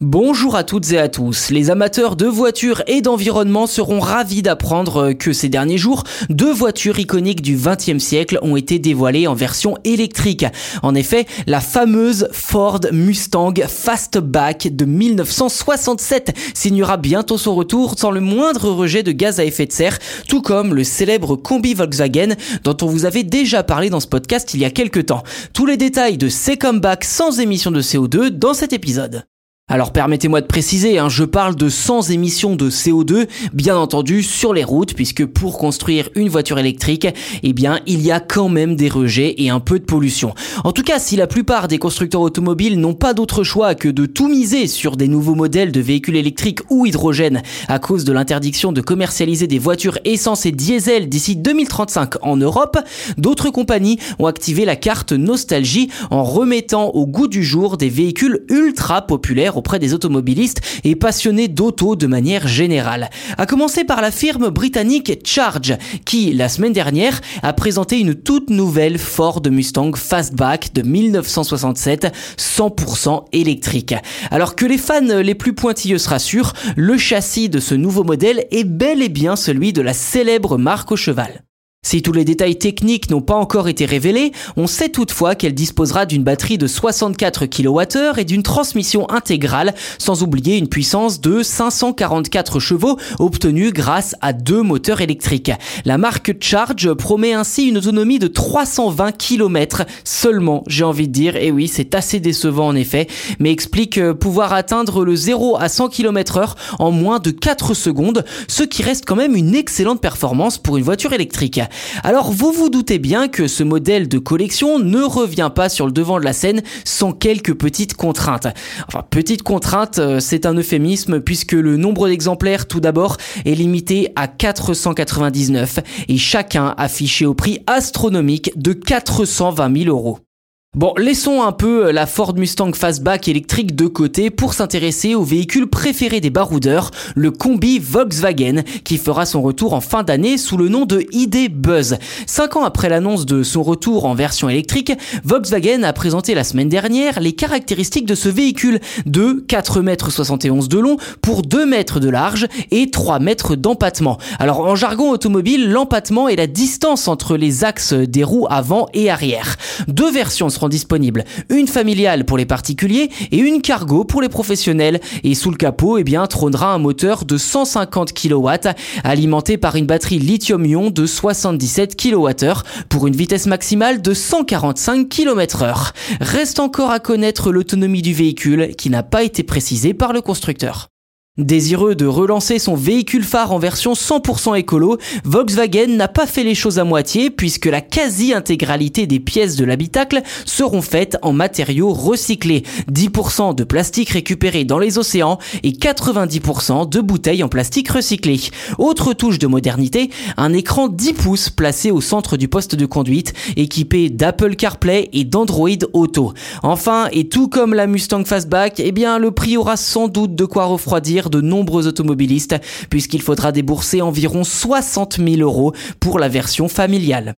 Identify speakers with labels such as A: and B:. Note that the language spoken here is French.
A: Bonjour à toutes et à tous. Les amateurs de voitures et d'environnement seront ravis d'apprendre que ces derniers jours, deux voitures iconiques du XXe siècle ont été dévoilées en version électrique. En effet, la fameuse Ford Mustang Fastback de 1967 signera bientôt son retour sans le moindre rejet de gaz à effet de serre, tout comme le célèbre combi Volkswagen dont on vous avait déjà parlé dans ce podcast il y a quelques temps. Tous les détails de ces comebacks sans émission de CO2 dans cet épisode. Alors permettez-moi de préciser, hein, je parle de sans émissions de CO2, bien entendu sur les routes, puisque pour construire une voiture électrique, eh bien il y a quand même des rejets et un peu de pollution. En tout cas, si la plupart des constructeurs automobiles n'ont pas d'autre choix que de tout miser sur des nouveaux modèles de véhicules électriques ou hydrogène à cause de l'interdiction de commercialiser des voitures essence et diesel d'ici 2035 en Europe, d'autres compagnies ont activé la carte nostalgie en remettant au goût du jour des véhicules ultra populaires auprès des automobilistes et passionnés d'auto de manière générale. A commencer par la firme britannique Charge, qui, la semaine dernière, a présenté une toute nouvelle Ford Mustang Fastback de 1967, 100% électrique. Alors que les fans les plus pointilleux se rassurent, le châssis de ce nouveau modèle est bel et bien celui de la célèbre marque au cheval. Si tous les détails techniques n'ont pas encore été révélés, on sait toutefois qu'elle disposera d'une batterie de 64 kWh et d'une transmission intégrale, sans oublier une puissance de 544 chevaux obtenue grâce à deux moteurs électriques. La marque Charge promet ainsi une autonomie de 320 km seulement, j'ai envie de dire, et oui, c'est assez décevant en effet, mais explique euh, pouvoir atteindre le 0 à 100 km heure en moins de 4 secondes, ce qui reste quand même une excellente performance pour une voiture électrique. Alors vous vous doutez bien que ce modèle de collection ne revient pas sur le devant de la scène sans quelques petites contraintes. Enfin, petites contraintes, euh, c'est un euphémisme puisque le nombre d'exemplaires tout d'abord est limité à 499 et chacun affiché au prix astronomique de 420 000 euros. Bon, laissons un peu euh, la Ford Mustang Fastback électrique de côté pour s'intéresser au véhicule préféré des baroudeurs, le combi Volkswagen, qui fera son retour en fin d'année sous le nom de ID Buzz. Cinq ans après l'annonce de son retour en version électrique, Volkswagen a présenté la semaine dernière les caractéristiques de ce véhicule de 4,71 m de long pour 2 mètres de large et 3 mètres d'empattement. Alors en jargon automobile, l'empattement est la distance entre les axes des roues avant et arrière. Deux versions seront disponibles. Une familiale pour les particuliers et une cargo pour les professionnels. Et sous le capot, eh bien, trônera un moteur de 150 kW alimenté par une batterie lithium-ion de 77 kWh pour une vitesse maximale de 145 km/h. Reste encore à connaître l'autonomie du véhicule qui n'a pas été précisée par le constructeur. Désireux de relancer son véhicule phare en version 100% écolo, Volkswagen n'a pas fait les choses à moitié puisque la quasi-intégralité des pièces de l'habitacle seront faites en matériaux recyclés. 10% de plastique récupéré dans les océans et 90% de bouteilles en plastique recyclé. Autre touche de modernité, un écran 10 pouces placé au centre du poste de conduite équipé d'Apple CarPlay et d'Android Auto. Enfin, et tout comme la Mustang Fastback, eh bien le prix aura sans doute de quoi refroidir de nombreux automobilistes puisqu'il faudra débourser environ 60 000 euros pour la version familiale.